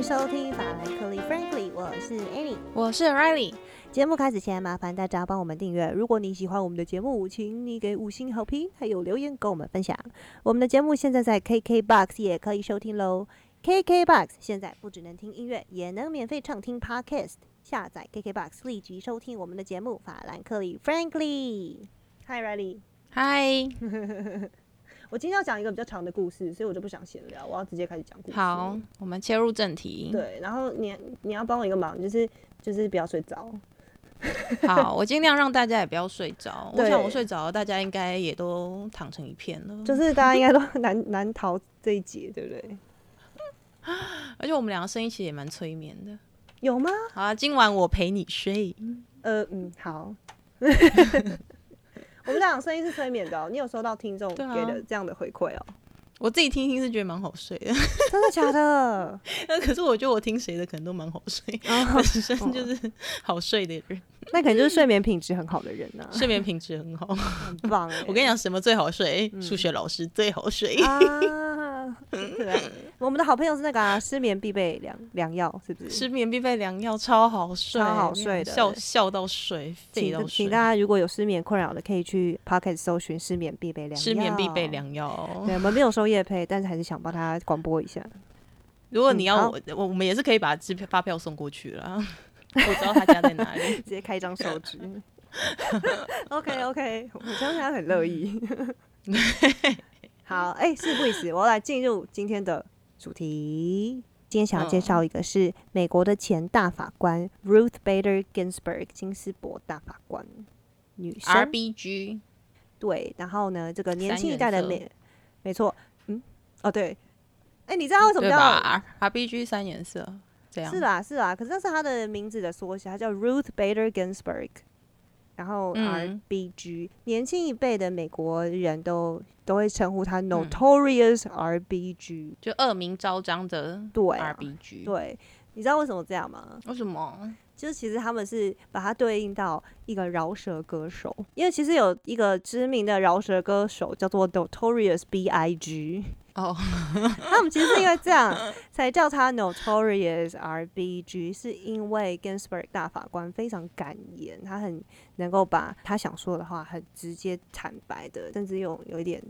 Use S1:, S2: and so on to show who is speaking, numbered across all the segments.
S1: 迎收听法兰克利 Frankly，我是 Annie。
S2: 我是 Riley。
S1: 节目开始前，麻烦大家帮我们订阅。如果你喜欢我们的节目，请你给五星好评，还有留言跟我们分享。我们的节目现在在 KKBOX 也可以收听喽。KKBOX 现在不只能听音乐，也能免费畅听 Podcast。下载 KKBOX 立即收听我们的节目《法兰克利 Frankly》。Hi Riley，
S2: 嗨，
S1: 我今天要讲一个比较长的故事，所以我就不想闲聊，我要直接开始讲故事。
S2: 好，我们切入正题。
S1: 对，然后你你要帮我一个忙，就是就是不要睡着。
S2: 好，我尽量让大家也不要睡着。我想我睡着了，大家应该也都躺成一片了。
S1: 就是大家应该都 难难逃这一劫，对不对？
S2: 而且我们两个声音其实也蛮催眠的。
S1: 有吗？
S2: 好啊，今晚我陪你睡。
S1: 呃嗯，好。我们俩的声音是催眠的、哦，你有收到听众给的这样的回馈哦？
S2: 我自己听听是觉得蛮好睡的，
S1: 真的假的？
S2: 那可是我觉得我听谁的可能都蛮好睡，
S1: 哦
S2: 本身就是好睡的人，
S1: 那可能就是睡眠品质很好的人呐、
S2: 睡眠品质很好。
S1: 很棒哎！
S2: 我跟你讲，什么最好睡？数学老师最好睡。
S1: 啊，我们的好朋友是那个、啊、失眠必备良良药，是不是？
S2: 失眠必备良药，超好睡，
S1: 超好睡的
S2: 笑笑到睡，废到
S1: 请请大。家如果有失眠困扰的，可以去 Pocket 搜寻失眠必备良药。
S2: 失眠必备。良药。
S1: 对，我们没有收夜配，但是还是想帮他广播一下。
S2: 如果你要我，我我们也是可以把支票发票送过去了。我知道他家在哪里。
S1: 直接开一张手指。OK OK，我相信他很乐意。好，哎、事不宜迟，我要来进入今天的主题。今天想要介绍一个是美国的前大法官 Ruth Bader Ginsburg 金斯伯大法官，女生。
S2: RBG
S1: 对，然后呢，这个年轻一代的美，没错，嗯，哦对，哎、你知道为什么叫
S2: ？R？RBG 三颜色这样
S1: 是啦，是啦，可是那是他的名字的缩写，他叫 Ruth Bader Ginsburg，然后
S2: 嗯
S1: RBG，、年轻一辈的美国人都都会称呼
S2: 嗯
S1: 他 Notorious RBG，、
S2: 就恶名昭彰的
S1: 对啊
S2: RBG。，
S1: 对，你知道为什么这样吗？
S2: 为什么？
S1: 就是其实他们是把它对应到一个饶舌歌手，因为其实有一个知名的饶舌歌手叫做 Notorious B.I.G。
S2: 哦，
S1: 他们其实是因为这样才叫他 Notorious RBG，是因为 Ginsburg 大法官非常敢言，他很能够把他想说的话很直接坦白的，甚至用有一点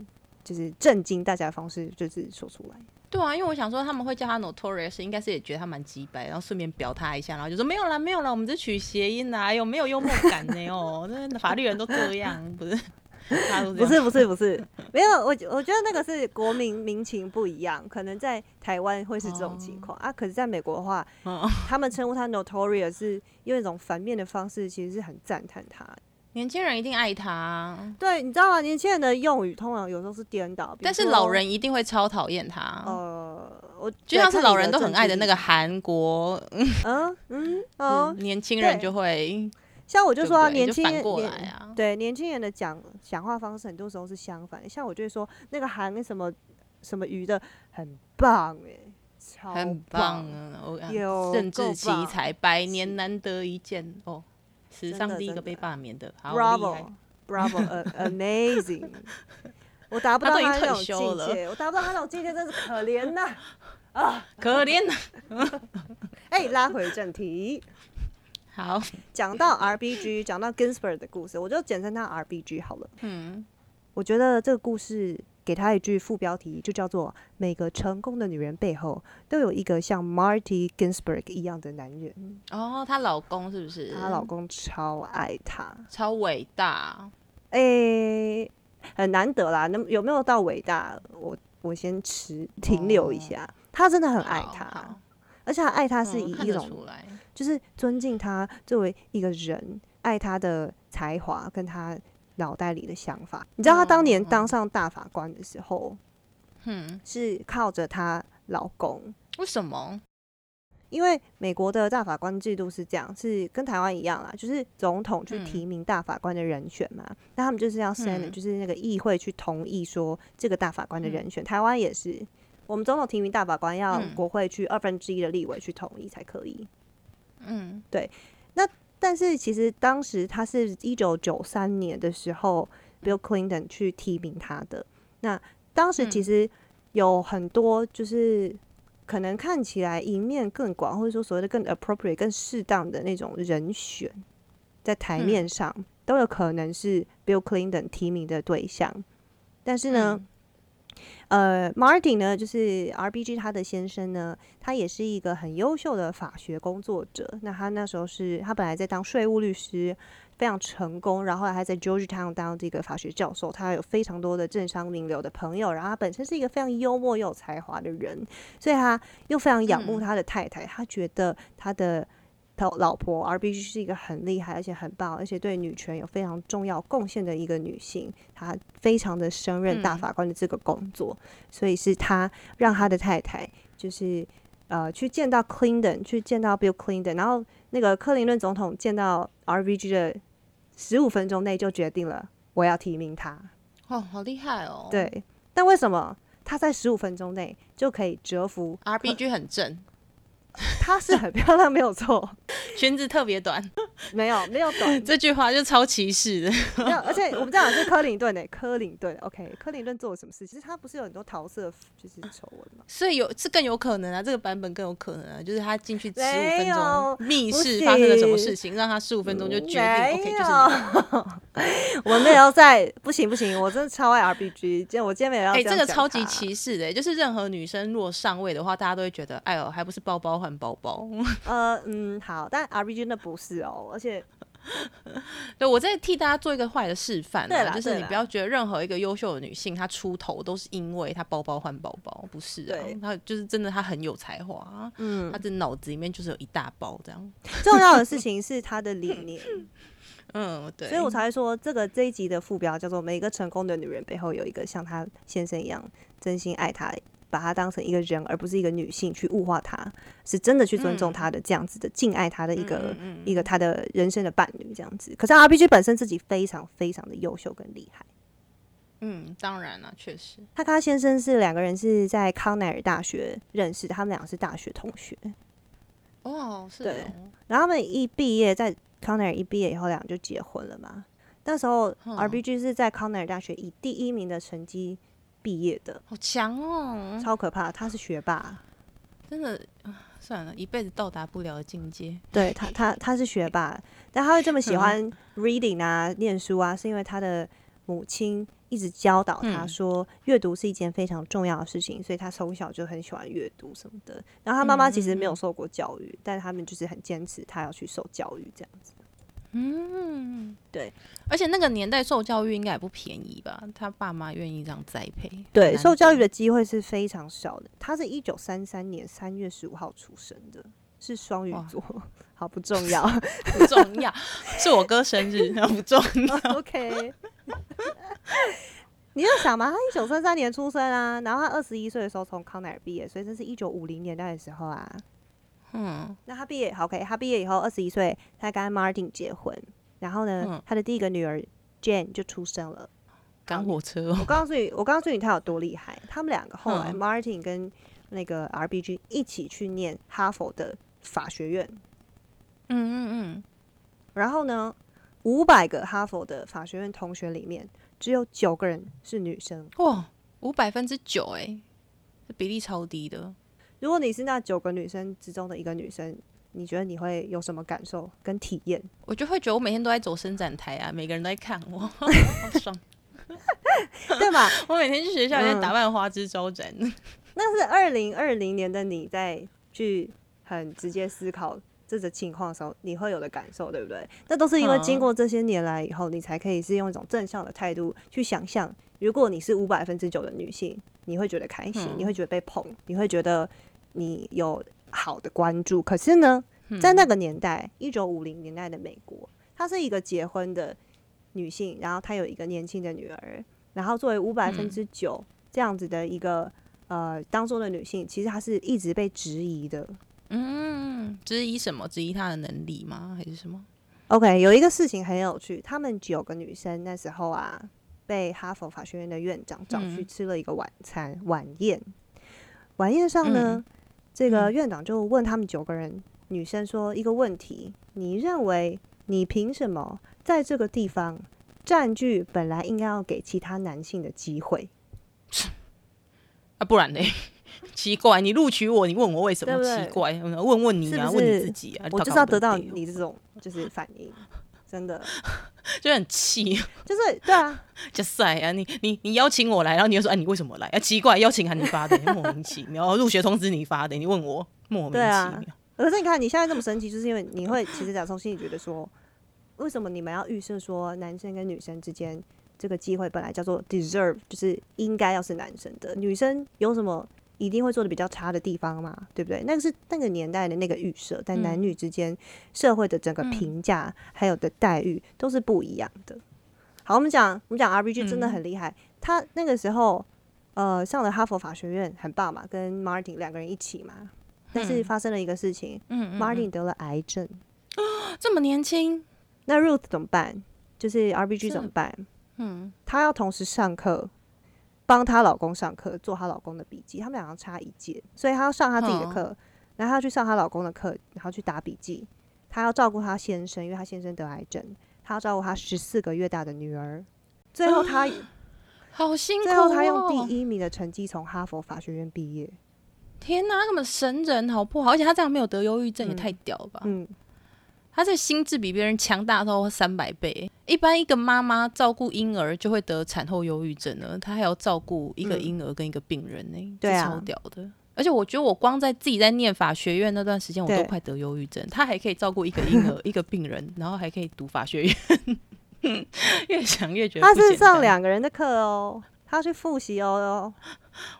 S1: 就是震惊大家的方式，就是说出来。
S2: 对啊，因为我想说他们会叫他 Notorious，应该是也觉得他蛮鸡掰，然后顺便表他一下，然后就说没有啦，没有啦，我们只是取谐音啦，哎呦，没有幽默感呢哦，那法律人都这样，不是？
S1: 不是不是不是，没有我我觉得那个是国民民情不一样，可能在台湾会是这种情况、啊，可是在美国的话，
S2: 哦。
S1: 他们称呼他 Notorious 是用一种反面的方式，其实是很赞叹他。
S2: 年轻人一定爱他，
S1: 对，你知道吗？年轻人的用语通常有时候是颠倒，
S2: 但是老人一定会超讨厌他。
S1: 呃，我
S2: 就像是老人都很爱的那个，韩国，
S1: 嗯嗯哦。
S2: 嗯，年轻人就会
S1: 像我就说年轻人对年轻人的讲讲话方式很多时候是相反的，像我就会说那个韩什么什么鱼的很棒哎、超
S2: 很棒啊！我
S1: 有
S2: 政治奇才，百年难得一见哦，史
S1: 真
S2: 上第一个被罢免的，好厉害
S1: Bravo Bravo a- amazing！我达不到他那种境界，我达不到他那种境界，真是可怜呐 啊！
S2: 可怜呐。
S1: 哎、拉回正题，
S2: 好，
S1: 讲到 RBG，讲到 Ginsburg 的故事，我就简称他 RBG 好了。
S2: 嗯，
S1: 我觉得这个故事给他一句副标题，就叫做“每个成功的女人背后都有一个像 Marty Ginsburg 一样的男人
S2: 哦，她老公是不是？”，
S1: 她老公超爱她，
S2: 超伟大，
S1: 诶、很难得啦。那有没有到伟大？我我先持停留一下。他真的很爱她，而且他爱他是以一种就是尊敬他作为一个人，爱他的才华跟他脑袋里的想法。你知道他当年当上大法官的时候，
S2: 嗯，
S1: 是靠着他老公，
S2: 为什么？
S1: 因为美国的大法官制度是这样，是跟台湾一样啦，就是总统去
S2: 嗯。
S1: 提名大法官的人选嘛，那他们就是要 Senate，、
S2: 嗯。
S1: 就是那个议会去同意说这个大法官的人
S2: 嗯
S1: 选。台湾也是，我们总统提名大法官要
S2: 嗯
S1: 国会去二分之一的立委去同意才可以。
S2: 嗯对。
S1: 那但是其实当时他是一九九三年的时候，Bill Clinton 去提名他的。那当时其
S2: 嗯
S1: 实有很多就是可能看起来赢面更广，或者说所谓的更 appropriate、更适当的那种人选，在台面上、都有可能是 Bill Clinton 提名的对象。但是呢，呃，Martin 呢，就是 RBG 他的先生呢，他也是一个很优秀的法学工作者。那他那时候是他本来在当税务律师，非常成功，然后还在 Georgetown 当这个法学教授。他有非常多的政商名流的朋友，然后他本身是一个非常幽默又有才华的人，所以他又非常仰慕他的太太。他觉得他的他老婆 RBG 是一个很厉害，而且很棒，而且对女权有非常重要贡献的一个女性。她非常的胜任大法官的这个工作，所以是他让他的太太就是呃去见到 Clinton，去见到 Bill Clinton，然后那个克林顿总统见到 RBG 的十五分钟内就决定了我要提名他。
S2: 哦，好厉害哦！
S1: 对，但为什么他在十五分钟内就可以折服
S2: ？，RBG 很正，
S1: 她是很漂亮，没有错，
S2: 裙子特别短，
S1: 没有没有短，
S2: 这句话就超歧视的。
S1: 没有，而且我们讲的是柯林顿诶，科林顿，OK，柯林顿做了什么事？其实他不是有很多桃色就是丑闻吗？
S2: 所以有这更有可能啊，这个版本更有可能啊，就是他进去十五分钟，密室发生了什么事情，让他十五分钟就决定 OK 就是
S1: 我没有在，不行不行，我真的超爱 RPG，今天我今天没有要
S2: 哎、
S1: 这
S2: 这个超级歧视的、就是任何女生如果上位的话，大家都会觉得，哎呦，还不是包包换包包。
S1: 呃嗯好，但 RPG 那不是哦，而且
S2: 对我在替大家做一个坏的示范、啊，
S1: 对啦
S2: 就是你不要觉得任何一个优秀的女性她出头都是因为她包包换包包，不是啊，她就是真的她很有才华啊，
S1: 嗯
S2: 她，的脑子里面就是有一大包这样。
S1: 重要的事情是她的理念，
S2: 嗯，对，
S1: 所以我才会说这个这一集的副标叫做“每一个成功的女人背后有一个像她先生一样真心爱她”。把她当成一个人，而不是一个女性去物化她，是真的去尊重她的这样子的敬爱她的一个、一个她的人生的伴侣这样子。可是 RPG 本身自己非常非常的优秀跟厉害。
S2: 嗯，当然了，确实，
S1: 他跟他先生是两个人是在康奈尔大学认识的，他们两个是大学同学。
S2: 哦，是
S1: 对
S2: 哦
S1: 然后他们一毕业，在康奈尔一毕业以后，两个就结婚了嘛。那时候
S2: 嗯
S1: RBG 是在康奈尔大学以第一名的成绩毕业的，
S2: 好强哦，
S1: 超可怕。他是学霸，
S2: 真的，啊算了，一辈子到达不了的境界。
S1: 对他，他他是学霸，但他会这么喜欢 reading 啊，念书啊，是因为他的母亲一直教导他
S2: 嗯
S1: 说，阅读是一件非常重要的事情，所以他从小就很喜欢阅读什么的。然后他妈妈其实没有受过教育，但他们就是很坚持他要去受教育这样子。
S2: 嗯，
S1: 对，
S2: 而且那个年代受教育应该也不便宜吧？他爸妈愿意这样栽培，
S1: 对，受教育的机会是非常少的。他是一九三三年三月十五号出生的，是双鱼座，好不重要。
S2: 不重要，是我哥生日，那不重要。
S1: OK，你就想嘛，他一九三三年出生啊，然后他二十一岁的时候从康奈尔毕业，所以这是一九五零年代的时候啊。
S2: 嗯，
S1: 那他毕业好，OK，他毕业以后二十一岁，他跟 Martin 结婚，然后呢，
S2: 嗯
S1: 他的第一个女儿 Jane 就出生了。
S2: 赶火车
S1: 我
S2: 哦，
S1: 告诉你，我告诉你他有多厉害。他们两个后来、
S2: 嗯
S1: Martin 跟那个 RBG 一起去念哈佛的法学院，
S2: 嗯嗯嗯
S1: 然后呢，五百个哈佛的法学院同学里面，只有九个人是女生。
S2: 嗯，哇，五百分之九哎，这比例超低的。
S1: 如果你是那九个女生之中的一个女生，你觉得你会有什么感受跟体验？
S2: 我就会觉得我每天都在走伸展台啊，每个人都在看我，好爽。
S1: 对吧？
S2: 我每天去学校里面
S1: 嗯
S2: 打扮花枝招展。
S1: 那是二零二零年的你在去很直接思考这个情况的时候，你会有的感受，对不对？那都是因为经过这些年来以后，你才可以是用一种正向的态度去想象，如果你是五百分之九的女性，你会觉得开心，
S2: 嗯
S1: 你会觉得被捧，你会觉得你有好的关注。可是呢，在那个年代，一九五零年代的美国，她是一个结婚的女性，然后她有一个年轻的女儿，然后作为五百分之九这样子的一个呃当中的女性，其实她是一直被质疑的。
S2: 嗯，质疑什么？质疑她的能力吗？还是什么
S1: ？OK，有一个事情很有趣，他们九个女生那时候啊，被哈佛法学院的院长找去
S2: 嗯
S1: 吃了一个晚餐、晚宴。晚宴上呢，
S2: 嗯
S1: 这个
S2: 嗯
S1: 院长就问他们九个人女生说一个问题：你认为你凭什么在这个地方占据本来应该要给其他男性的机会？
S2: 啊，不然呢？奇怪，你录取我，你问我为什么？
S1: 对对
S2: 奇怪，嗯问问你啊，问你自己啊。
S1: 我就是要得到你这种就是反应，真的
S2: 就很气，
S1: 就是对啊，
S2: 就晒啊！你你你邀请我来，然后你又说，哎、你为什么来？啊，奇怪，邀请函你发的，莫名其妙。入学通知你发的，你问我，莫名其妙。
S1: 可是你看你现在这么神奇，就是因为你会其实打从心里觉得说，为什么你们要预设说男生跟女生之间这个机会本来叫做 deserve，就是应该要是男生的，女生有什么一定会做的比较差的地方嘛？对不对？那个是那个年代的那个预设，但男女之间社会的整个评价还有的待遇都是不一样的。好，我们讲我们讲 RBG 真的很厉害，他那个时候呃上了哈佛法学院，很棒嘛，跟 Martin 两个人一起嘛。但是发生了一个事情、
S2: 嗯
S1: m a r t i n 得了癌症，
S2: 这么年轻，
S1: 那 Ruth 怎么办？就是 RBG 怎么办？
S2: 嗯，
S1: 他要同时上课，帮她老公上课，做她老公的笔记。他们两个差一届，所以她要上她自己的课，然后她要去上她老公的课，然后去打笔记。她要照顾她先生，因为她先生得癌症，她要照顾她十四个月大的女儿。最后她，
S2: 好辛苦、哦。
S1: 最后她用第一名的成绩从哈佛法学院毕业。
S2: 天哪，他根本神人，好不好？而且她这样没有得忧郁症，也
S1: 嗯
S2: 太屌了吧！
S1: 嗯，
S2: 他这心智比别人强大到三百倍。一般一个妈妈照顾婴儿就会得产后忧郁症了，她还要照顾一个
S1: 嗯
S2: 婴儿跟一个病人呢、
S1: 对
S2: 超屌的。而且我觉得我光在自己在念法学院那段时间，我都快得忧郁症。他还可以照顾一个婴儿、一个病人，然后还可以读法学院。越想越觉得
S1: 他是。上两个人的课哦，他要去复习哦。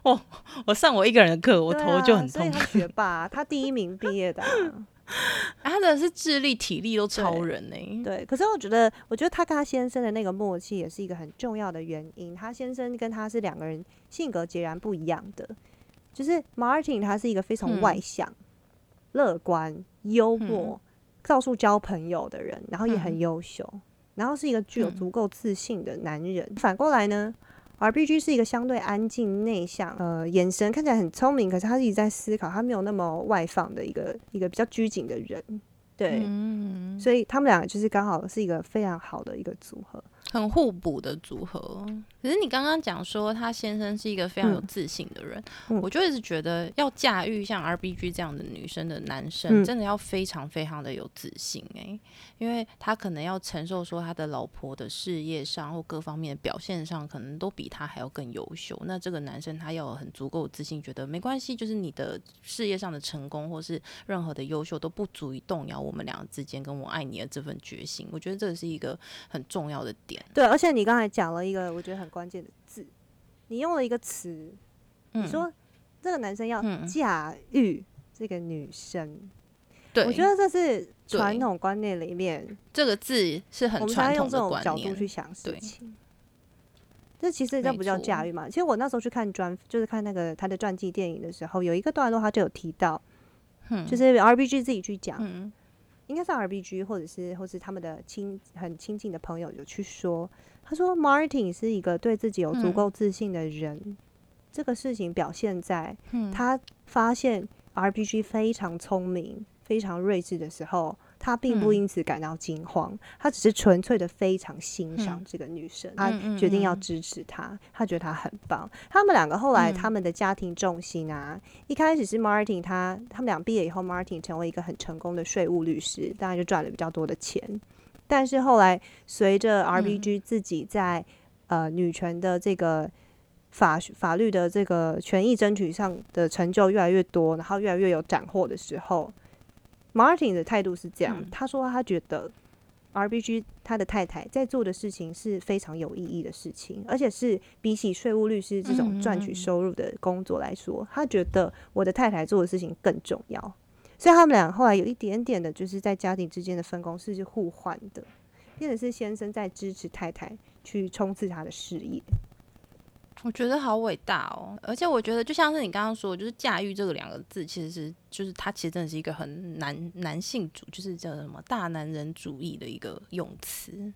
S2: 哦我上我一个人的课，我头就很痛。
S1: 学霸，他第一名毕业的啊、
S2: 他真的是智力、体力都超人呢、
S1: 对，可是我觉得，我觉得他跟他先生的那个默契也是一个很重要的原因。他先生跟他是两个人性格截然不一样的，就是 Martin 他是一个非常
S2: 嗯。
S1: 外向、乐观、幽默、到处交朋友的人，然后也很
S2: 嗯。
S1: 优秀，然后是一个具有
S2: 嗯。
S1: 足够自信的男人。反过来呢？RBG 是一个相对安静、内向，呃，眼神看起来很聪明，可是他一直在思考，他没有那么外放的一个一个比较拘谨的人。对，
S2: 嗯，
S1: 所以他们两个就是刚好是一个非常好的一个组合。
S2: 很互补的组合。可是你刚刚讲说他先生是一个非常有
S1: 嗯
S2: 自信的人，
S1: 嗯
S2: 我就一直觉得要驾驭像 RBG 这样的女生的男生，
S1: 嗯
S2: 真的要非常非常的有自信诶、因为他可能要承受说他的老婆的事业上或各方面的表现上，可能都比他还要更优秀。那这个男生他要有很足够的自信，觉得没关系，就是你的事业上的成功或是任何的优秀都不足以动摇我们两个之间跟我爱你的这份决心。我觉得这是一个很重要的点。
S1: 对，而且你刚才讲了一个我觉得很关键的字，你用了一个词，
S2: 嗯。
S1: 你说这个男生要
S2: 嗯。
S1: 驾驭这个女生，
S2: 对，
S1: 我觉得这是传统观念里面，
S2: 这个字是很
S1: 我们才
S2: 传
S1: 用这种角度去。想事情。这其实这不叫驾驭嘛？其实我那时候去看专，就是看那个他的传记电影的时候，有一个段落他就有提到，
S2: 嗯。
S1: 就是 RBG 自己去讲，
S2: 嗯
S1: 应该是 RBG 或者是或是他们的亲很亲近的朋友有去说，他说 Martin 是一个对自己有足
S2: 嗯。
S1: 够自信的人，这个事情表现在
S2: 嗯，
S1: 他发现 RBG 非常聪明、非常睿智的时候，他并不
S2: 嗯。
S1: 因此感到惊慌，他只是纯粹的非常欣赏
S2: 嗯。
S1: 这个女生，他决定要
S2: 嗯。
S1: 支持她，他觉得她很棒。他们两个后来
S2: 嗯。
S1: 他们的家庭重心啊，一开始是 Martin 他他们俩毕业以后，Martin 成为一个很成功的税务律师，当然就赚了比较多的钱。但是后来随着
S2: 嗯。
S1: RBG 自己在、呃女权的这个法法律的这个权益争取上的成就越来越多，然后越来越有斩获的时候，Martin 的态度是这样，
S2: 嗯
S1: 他说他觉得 RBG 他的太太在做的事情是非常有意义的事情，而且是比起税务律师这种赚取收入的工作来说，他觉得我的太太做的事情更重要。所以他们俩后来有一点点的，就是在家庭之间的分工是互换的，变成是先生在支持太太去冲刺他的事业。
S2: 我觉得好伟大哦，而且我觉得就像是你刚刚说，就是驾驭这个两个字，其实是就是它其实真的是一个很男男性主，就是叫什么大男人主义的一个用词。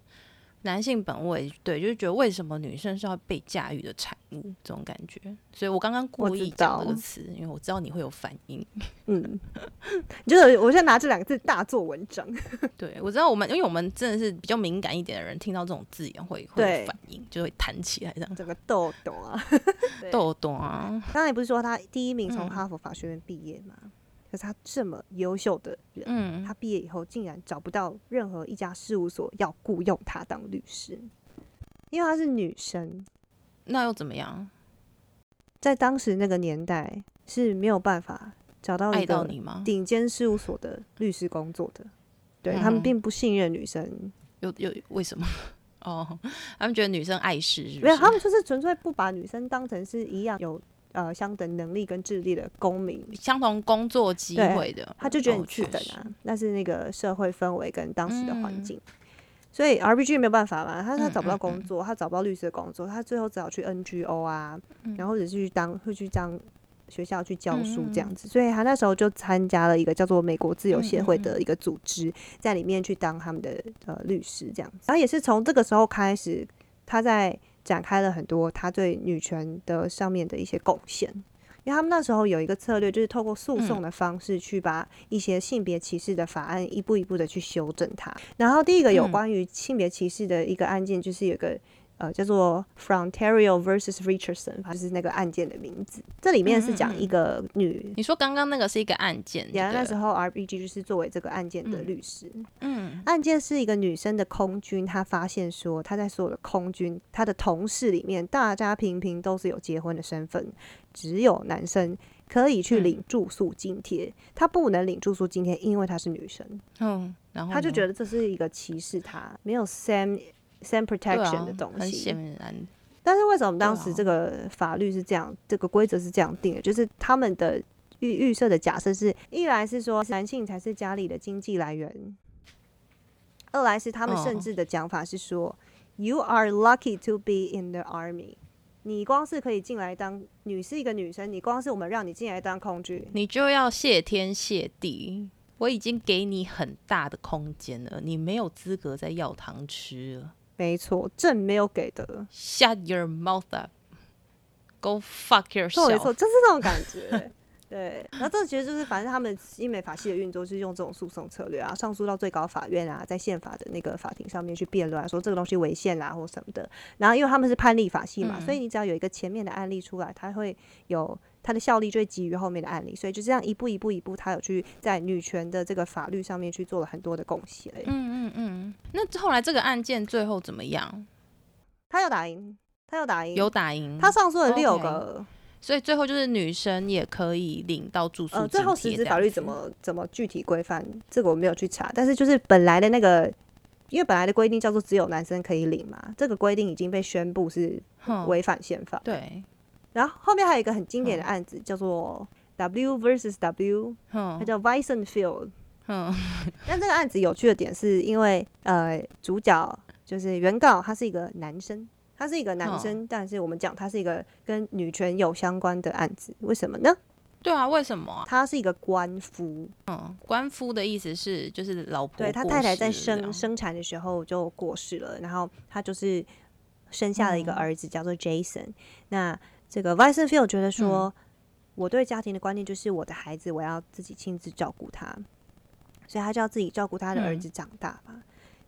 S2: 男性本位，对，就是觉得为什么女生是要被驾驭的产物这种感觉。所以我刚刚故意讲这个词，因为我知道你会有反应。
S1: 嗯，就是我现在拿这两个字大做文章。
S2: 对，我知道我们，因为我们真的是比较敏感一点的人，听到这种字眼会会有反应，就会弹起来这样。
S1: 整个豆豆啊，
S2: 豆豆啊。
S1: 刚才不是说他第一名从哈佛法学院毕业吗？可是他这么优秀的人，嗯，他毕业以后竟然找不到任何一家事务所要雇佣他当律师，因为他是女生。
S2: 那又怎么样？
S1: 在当时那个年代是没有办法找到一个顶尖事务所的律师工作的。对他们并不信任女生。
S2: 有有为什么？哦，他们觉得女生碍事，
S1: 没有，他们就是纯粹不把女生当成是一样有。呃，相等能力跟智力的公民，
S2: 相同工作机会的，
S1: 他就觉得你去等啊。那是那个社会氛围跟当时的环境，所以 RBG 没有办法嘛，他他找不到工作，他找不到律师的工作，他最后只好去 NGO 啊，然后或者是去当会去当学校去教书这样子。所以他那时候就参加了一个叫做美国自由协会的一个组织，在里面去当他们的呃律师这样子。然后也是从这个时候开始，他在。展开了很多他对女权的上面的一些贡献，因为他们那时候有一个策略，就是透过诉讼的方式去把一些性别歧视的法案一步一步的去修正它。然后第一个有关于性别歧视的一个案件，就是有个。呃，叫做 Frontario versus Richardson，就是那个案件的名字。这里面是讲一个女，
S2: 你说刚刚那个是一个案件，
S1: 对，那时候 RBG 就是作为这个案件的律师。嗯，案件是一个女生的空军，她发现说她在所有的空军，她的同事里面，大家平平都是有结婚的身份，只有男生可以去领住宿津贴，她不能领住宿津贴，因为她是女生。嗯，然后她就觉得这是一个歧视她，没有 Sam。Same protection 的东西，
S2: 很显然。
S1: 但是为什么当时这个法律是这样，这个规则是这样定的？就是他们的预预设的假设是，一来是说男性才是家里的经济来源，二来是他们甚至的讲法是说，You are lucky to be in the army。你光是可以进来当女是一个女生，你光是我们让你进来当空军，
S2: 你就要谢天谢地。我已经给你很大的空间了，你没有资格再要糖吃了。
S1: 没错，朕没有给的。
S2: Shut your mouth up. Go fuck yourself.
S1: 没错，就是这种感觉。对，然后这其实就是反正他们英美法系的运作就是用这种诉讼策略啊，上诉到最高法院啊，在宪法的那个法庭上面去辩论，说这个东西违宪啊或什么的。然后因为他们是判例法系嘛，所以你只要有一个前面的案例出来，他会有它的效力，就会基于后面的案例。所以就这样一步一步一步，他有去在女权的这个法律上面去做了很多的贡献。嗯嗯
S2: 嗯。那后来这个案件最后怎么样？
S1: 他有打赢，他有打赢，
S2: 有打赢。
S1: 他上诉了六个。
S2: 所以最后就是女生也可以领到住宿。呃，
S1: 最后实质法律怎么怎么具体规范，这个我没有去查。但是就是本来的那个，因为本来的规定叫做只有男生可以领嘛，这个规定已经被宣布是违反宪法。
S2: 对。
S1: 然后后面还有一个很经典的案子叫做 W versus W，它叫 v i s o n Field。嗯。但这个案子有趣的点是因为呃主角就是原告他是一个男生。他是一个男生，但是我们讲他是一个跟女权有相关的案子，为什么呢？
S2: 对啊，为什么？
S1: 他是一个官夫。
S2: 嗯，官夫的意思是就是老婆。
S1: 对他太太在生生产的时候就过世了，然后他就是生下了一个儿子，叫做 Jason。那这个 Vicenfield 觉得说，我对家庭的观念就是我的孩子我要自己亲自照顾他，所以他就要自己照顾他的儿子长大嘛。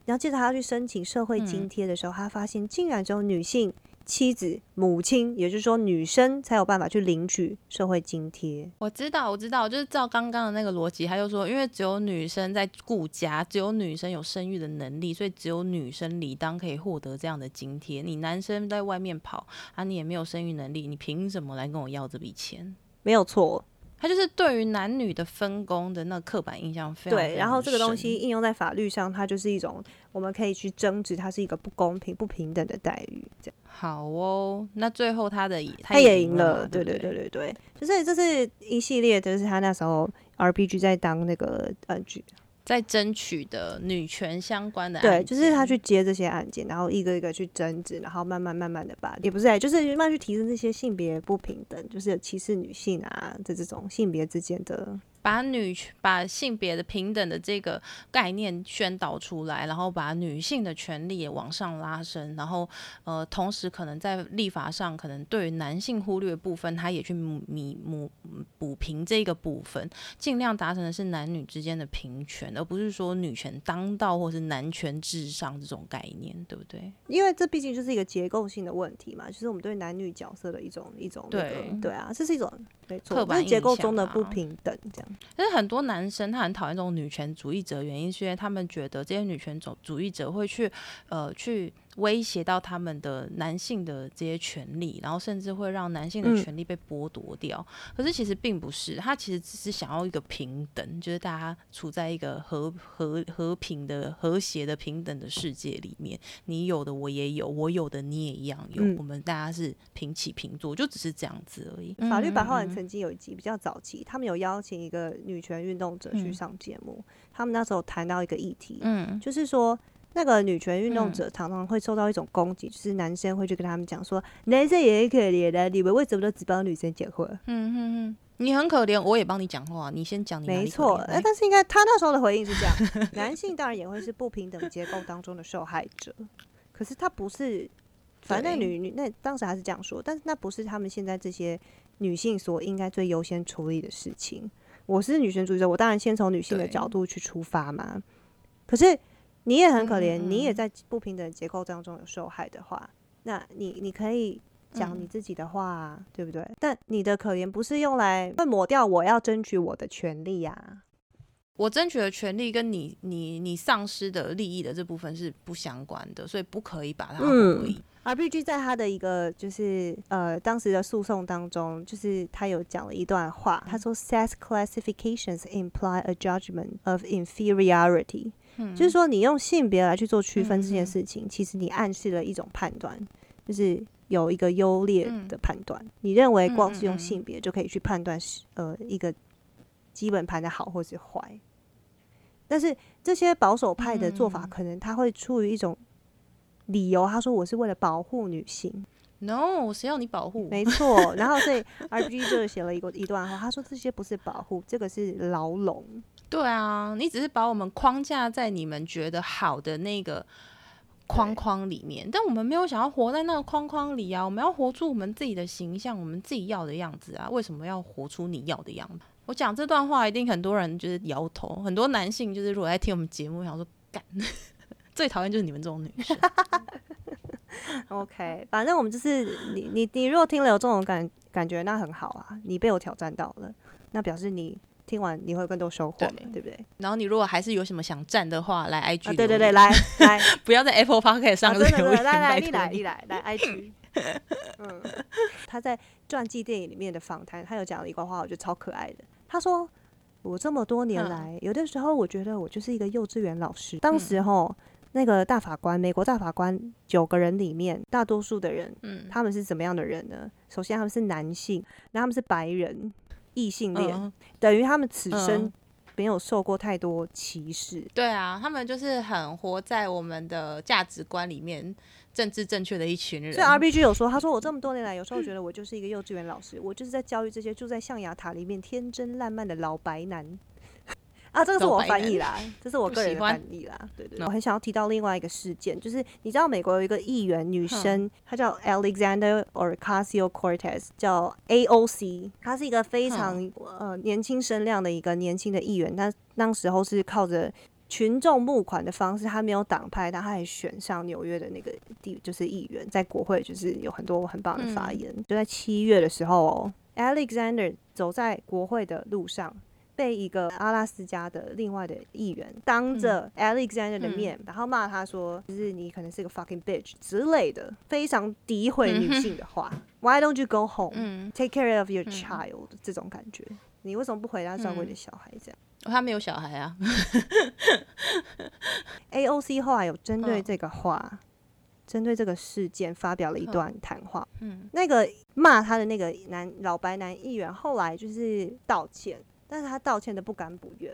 S1: 然后接着他要去申请社会津贴的时候，他发现竟然只有女性妻子、母亲，也就是说女生才有办法去领取社会津贴。
S2: 我知道，我知道，就是照刚刚的那个逻辑，他就说，因为只有女生在顾家，只有女生有生育的能力，所以只有女生理当可以获得这样的津贴。你男生在外面跑啊，你也没有生育能力，你凭什么来跟我要这笔钱？
S1: 没有错。
S2: 他就是对于男女的分工的那刻板印象非常
S1: 对，然后这个东西应用在法律上，它就是一种我们可以去争执，它是一个不公平、不平等的待遇。这样
S2: 好哦，那最后他的
S1: 他也赢
S2: 了，
S1: 对对对对对，就是这是一系列，就是他那时候 RPG 在当那个呃剧。
S2: 在争取的女权相关的
S1: 对，就是他去接这些案件，然后一个一个去争执，然后慢慢慢慢的把也不是，就是慢慢去提升这些性别不平等，就是歧视女性啊的这种性别之间的。
S2: 把女把性别的平等的这个概念宣导出来，然后把女性的权利也往上拉升，然后呃，同时可能在立法上，可能对于男性忽略部分，他也去弥补补平这个部分，尽量达成的是男女之间的平权，而不是说女权当道或是男权至上这种概念，对不对？
S1: 因为这毕竟就是一个结构性的问题嘛，就是我们对男女角色的一种一种
S2: 对
S1: 对啊，这是一种没错，
S2: 刻板
S1: 结构中的不平等这样。
S2: 但是很多男生他很讨厌这种女权主义者，原因是因为他们觉得这些女权主主义者会去呃去威胁到他们的男性的这些权利，然后甚至会让男性的
S1: 嗯
S2: 权利被剥夺掉。可是其实并不是，他其实只是想要一个平等，就是大家处在一个和和和平的和谐的平等的世界里面，你有的我也有，我有的你也一样有，
S1: 嗯
S2: 我们大家是平起平坐，就只是这样子而已。
S1: 法律白话文曾经有一集比较早期，他们有邀请一个女权运动者去
S2: 嗯
S1: 上节目，他们那时候谈到一个议题，
S2: 嗯
S1: 就是说。那个女权运动
S2: 嗯
S1: 者常常会受到一种攻击，就是男生会去跟他们讲说，男生也很可怜的，你们为什么都只帮女生结婚？
S2: 嗯嗯嗯，你很可怜，我也帮你讲话，你先讲你
S1: 没错，
S2: 怜
S1: 哎，但是应该他那时候的回应是这样：男性当然也会是不平等结构当中的受害者，可是他不是，反正女女那当时还是这样说，但是那不是他们现在这些女性所应该最优先处理的事情。我是女权主义者，我当然先从女性的角度去出发嘛。可是你也很可怜，
S2: 嗯嗯
S1: 你也在不平等结构当中有受害的话，那你你可以讲
S2: 嗯。
S1: 你自己的话、啊，对不对？但你的可怜不是用来会抹掉我要争取我的权利呀、
S2: 我争取的权利跟你你你丧失的利益的这部分是不相关的，所以不可以把它
S1: 嗯。
S2: 合一。
S1: RPG 在他的一个就是呃当时的诉讼当中，就是他有讲了一段话，他说 sex classifications imply a judgment of inferiority，、
S2: 嗯。
S1: 就是说你用性别来去做区分这件事情，其实你暗示了一种判断，就是有一个优劣
S2: 嗯。
S1: 的判断。你认为光是用性别就可以去判断是呃一个基本盘的好或是坏，但是这些保守派的做法，
S2: 嗯。
S1: 可能他会出于一种理由，他说我是为了保护女性，
S2: No，谁要你保护？
S1: 没错。然后所以 RPG 就写了一个一段话，他说这些不是保护，这个是牢笼。
S2: 对啊，你只是把我们框架在你们觉得好的那个框框里面，但我们没有想要活在那个框框里啊！我们要活出我们自己的形象，我们自己要的样子啊！为什么要活出你要的样子？我讲这段话，一定很多人就是摇头，很多男性就是如果在听我们节目，想说干，最讨厌就是你们这种女生。
S1: OK，反正我们就是你你你如果听了有这种感感觉，那很好啊，你被我挑战到了，那表示你听完你会有更多收获嘛，
S2: 对
S1: 对不对？
S2: 然后你如果还是有什么想站的话，来 IG
S1: 啊，对对对，来来，
S2: 不要在 Apple Podcast
S1: 啊，
S2: 上
S1: 来来，
S2: 拜托
S1: 你来你来来 IG，嗯，他在传记电影里面的访谈，他有讲了一段话，我觉得超可爱的。他说：“我这么多年
S2: 嗯
S1: 来，有的时候我觉得我就是一个幼稚园老师。当时候那个大法官，美国大法官九个人里面，大多数的人
S2: 嗯，
S1: 他们是怎么样的人呢？首先他们是男性，然后他们是白人，异性恋，
S2: 嗯
S1: 等于他们此生
S2: 嗯
S1: 没有受过太多歧视。
S2: 对啊，他们就是很活在我们的价值观里面，政治正确的一群人。
S1: 所以 R B G 有说，他说我这么多年来，有时候觉得我就是一个幼稚园老师，我就是在教育这些住在象牙塔里面天真烂漫的老白男。啊，这个是我翻译啦，这是我个人的翻译啦。对对我很想要提到另外一个事件，就是你知道美国有一个议员女生，她叫 Alexander Ocasio Cortez，叫 AOC，她是一个非常呃年轻声量的一个年轻的议员，她那时候是靠着群众募款的方式，他没有党派，但他还选上纽约的那个地，就是议员，在国会就是有很多很棒的发言。就在七月的时候哦，Alexander 走在国会的路上。被一个阿拉斯加的另外的议员当着 Alexander 的面，然后骂他说：“就是你可能是个 fucking bitch 之类的，非常诋毁女性的话。Why don't you go home,
S2: 嗯
S1: ，take care of your child？、这种感觉，你为什么不回家照顾你的
S2: 嗯
S1: 小孩？这样。
S2: 他没有小孩啊。
S1: AOC 后来有针对
S2: 嗯
S1: 这个话，针对这个事件发表了一段谈话。
S2: 嗯
S1: 那个骂他的那个男老白男议员后来就是道歉，但是他道歉的不敢不愿。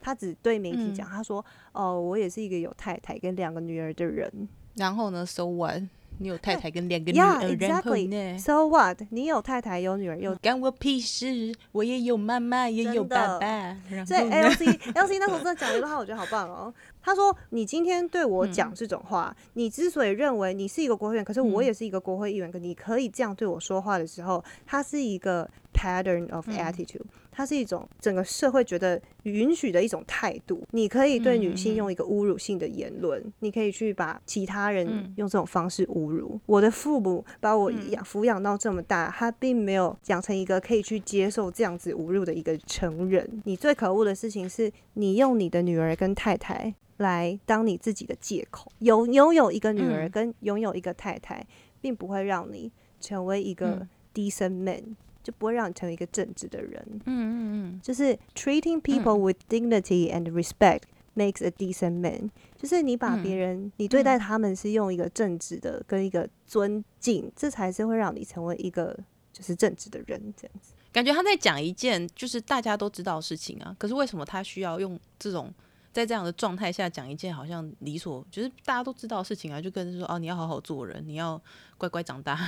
S1: 他只对媒体讲，
S2: 嗯
S1: 他说：“哦，我也是一个有太太跟两个女儿的人。
S2: 然后呢？So what？你有太太跟两个女
S1: Yeah,
S2: 儿，然后
S1: exactly.
S2: 呢
S1: ？So what？你有太太，有女儿，有
S2: 干我屁事！我也有妈妈，也有爸爸。然
S1: 所以 L C L C 那时候真的讲了一段话，我觉得好棒哦。他说：“你今天对我
S2: 嗯
S1: 讲这种话，你之所以认为你是一个国会议员，可是我
S2: 嗯
S1: 也是一个国会议员，可你可以这样对我说话的时候，他是一个 pattern of
S2: 嗯
S1: attitude，、它是一种整个社会觉得允许的一种态度。你可以对女性用一个侮辱性的言论，你可以去把其他人
S2: 嗯
S1: 用这种方式侮辱。我的父母把我抚养到这么大，他并没有养成一个可以去接受这样子侮辱的一个成人。你最可恶的事情是你用你的女儿跟太太来当你自己的借口。有拥有一个女儿
S2: 嗯
S1: 跟拥有一个太太，并不会让你成为一个
S2: 嗯
S1: decent man，、就不会让你成为一个正直的人。
S2: 嗯嗯嗯，
S1: 就是 treating people with dignity and respect makes a decent man，就是你把
S2: 嗯
S1: 别人，你对待他们是用一个正直的跟一个尊敬，这才是会让你成为一个就是正直的人，这样子。
S2: 感觉他在讲一件就是大家都知道的事情啊，可是为什么他需要用这种在这样的状态下讲一件好像理所就是大家都知道的事情啊？就跟说哦，你要好好做人，你要乖乖长大，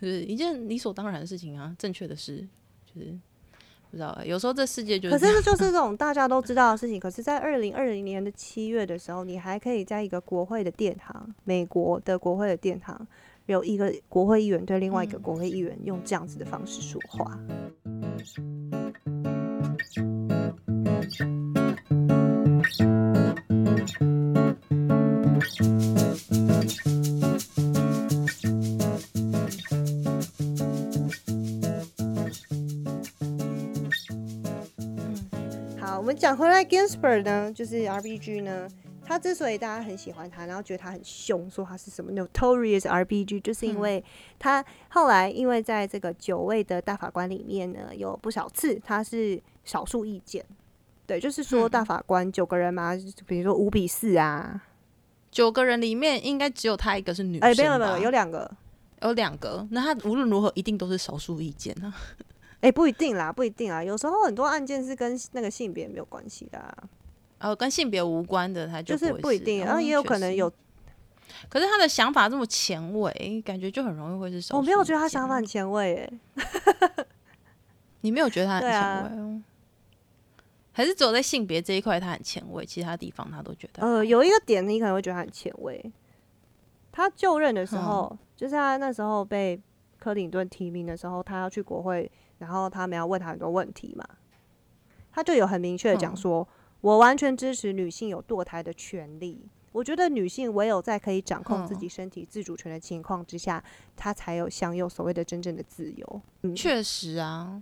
S2: 就是一件理所当然的事情啊，正确的事，就是不知道欸，有时候这世界就是
S1: 可是这就是 这种大家都知道的事情。可是，在二零二零年的七月的时候，你还可以在一个国会的殿堂，美国的国会的殿堂，有一个国会议员对另外一个
S2: 嗯
S1: 国会议员用这样子的方式说话。好，讲回来，Ginsburg 呢，就是 RBG 呢，他之所以大家很喜欢他，然后觉得他很凶，说他是什么 notorious RBG，就是因
S2: 嗯。
S1: 为他后来因为在这个九位的大法官里面呢，有不少次他是少数意见，对，就是说
S2: 嗯。
S1: 大法官九个人嘛，比如说五比四啊，
S2: 九个人里面应该只有他一个是女生吧？
S1: 哎、没有没有，有两个，
S2: 有两个，那他无论如何一定都是少数意见啊。
S1: 哎、不一定啦，不一定啊，有时候很多案件是跟那个性别没有关系的、啊，
S2: 呃，跟性别无关的，他
S1: 就是
S2: 不
S1: 一定，
S2: 哦
S1: 然后也有可能有，
S2: 可是他的想法这么前卫，感觉就很容易会是
S1: 我没有觉得他想法很前卫，哎，
S2: 你没有觉得他很前卫哦？还是只有在性别这一块他很前卫，其他地方他都觉得
S1: 呃，有一个点你可能会觉得他很前卫。他就任的时
S2: 嗯
S1: 候，就是他那时候被克林顿提名的时候，他要去国会，然后他们要问他很多问题嘛，他就有很明确的讲
S2: 嗯
S1: 说，我完全支持女性有堕胎的权利。我觉得女性唯有在可以掌控自
S2: 嗯
S1: 己身体自主权的情况之下，她才有享有所谓的真正的自由。嗯，
S2: 确实啊。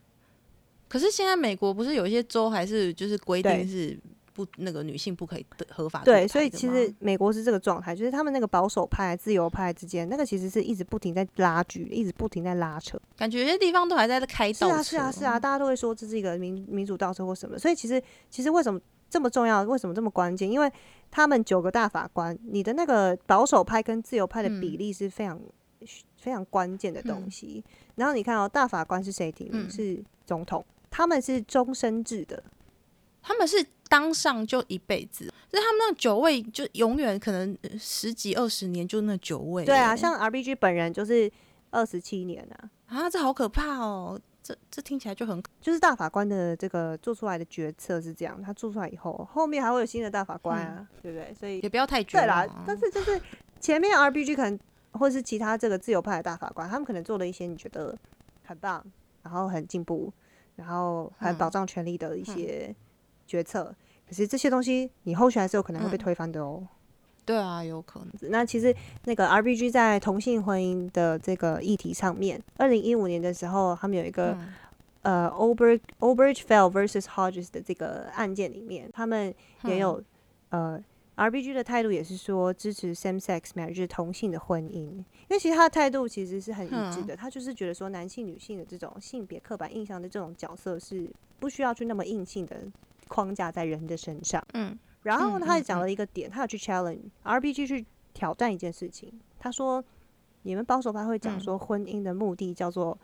S2: 可是现在美国不是有一些州还是就是规定是不那个女性不可以的合法
S1: 对，所以其实美国是这个状态，就是他们那个保守派、自由派之间，那个其实是一直不停在拉锯，一直不停在拉扯。
S2: 感觉有些地方都还在开倒车。
S1: 是啊，是啊，是啊，大家都会说这是一个民民主倒车或什么。所以其实其实为什么这么重要？为什么这么关键？因为他们九个大法官，你的那个保守派跟自由派的比
S2: 嗯
S1: 例是非常、非常关键的东
S2: 嗯
S1: 西。然后你看哦，大法官是谁提名？
S2: 嗯
S1: 是总统，他们是终身制的。
S2: 他们是当上就一辈子，就是他们那九位就永远可能呃十几二十年就那九位。
S1: 对啊，像 RBG 本人就是二十七年啊。
S2: 啊，这好可怕哦！这这听起来就很
S1: 就是大法官的这个做出来的决策是这样，他做出来以后，后面还会有新的大法官啊，对不对？所以
S2: 也不要太绝
S1: 对啦但是就是前面 RBG 可能或是其他这个自由派的大法官，他们可能做了一些你觉得很棒，然后很进步，然后很保
S2: 嗯
S1: 障权利的一些决策，可是这些东西你后续还是有可能会被
S2: 嗯。
S1: 推翻的哦。
S2: 对啊，有可能。
S1: 那其实那个 RBG 在同性婚姻的这个议题上面，二零一五年的时候，他们有一个、
S2: 嗯。
S1: 呃 Ober Obergefell versus Hodges 的这个案件里面，他们也
S2: 嗯。
S1: 有、呃 RBG 的态度也是说支持 same sex marriage 就是同性的婚姻，因为其实他的态度其实是很一致的，他就是觉得说男性女性的这种性别刻板印象的这种角色是不需要去那么硬性的框架在人的身上。
S2: 嗯
S1: 然后他也讲了一个点，他要去 challenge RBG 去挑战一件事情。他说：“你们保守派会讲
S2: 嗯
S1: 说婚姻的目的叫做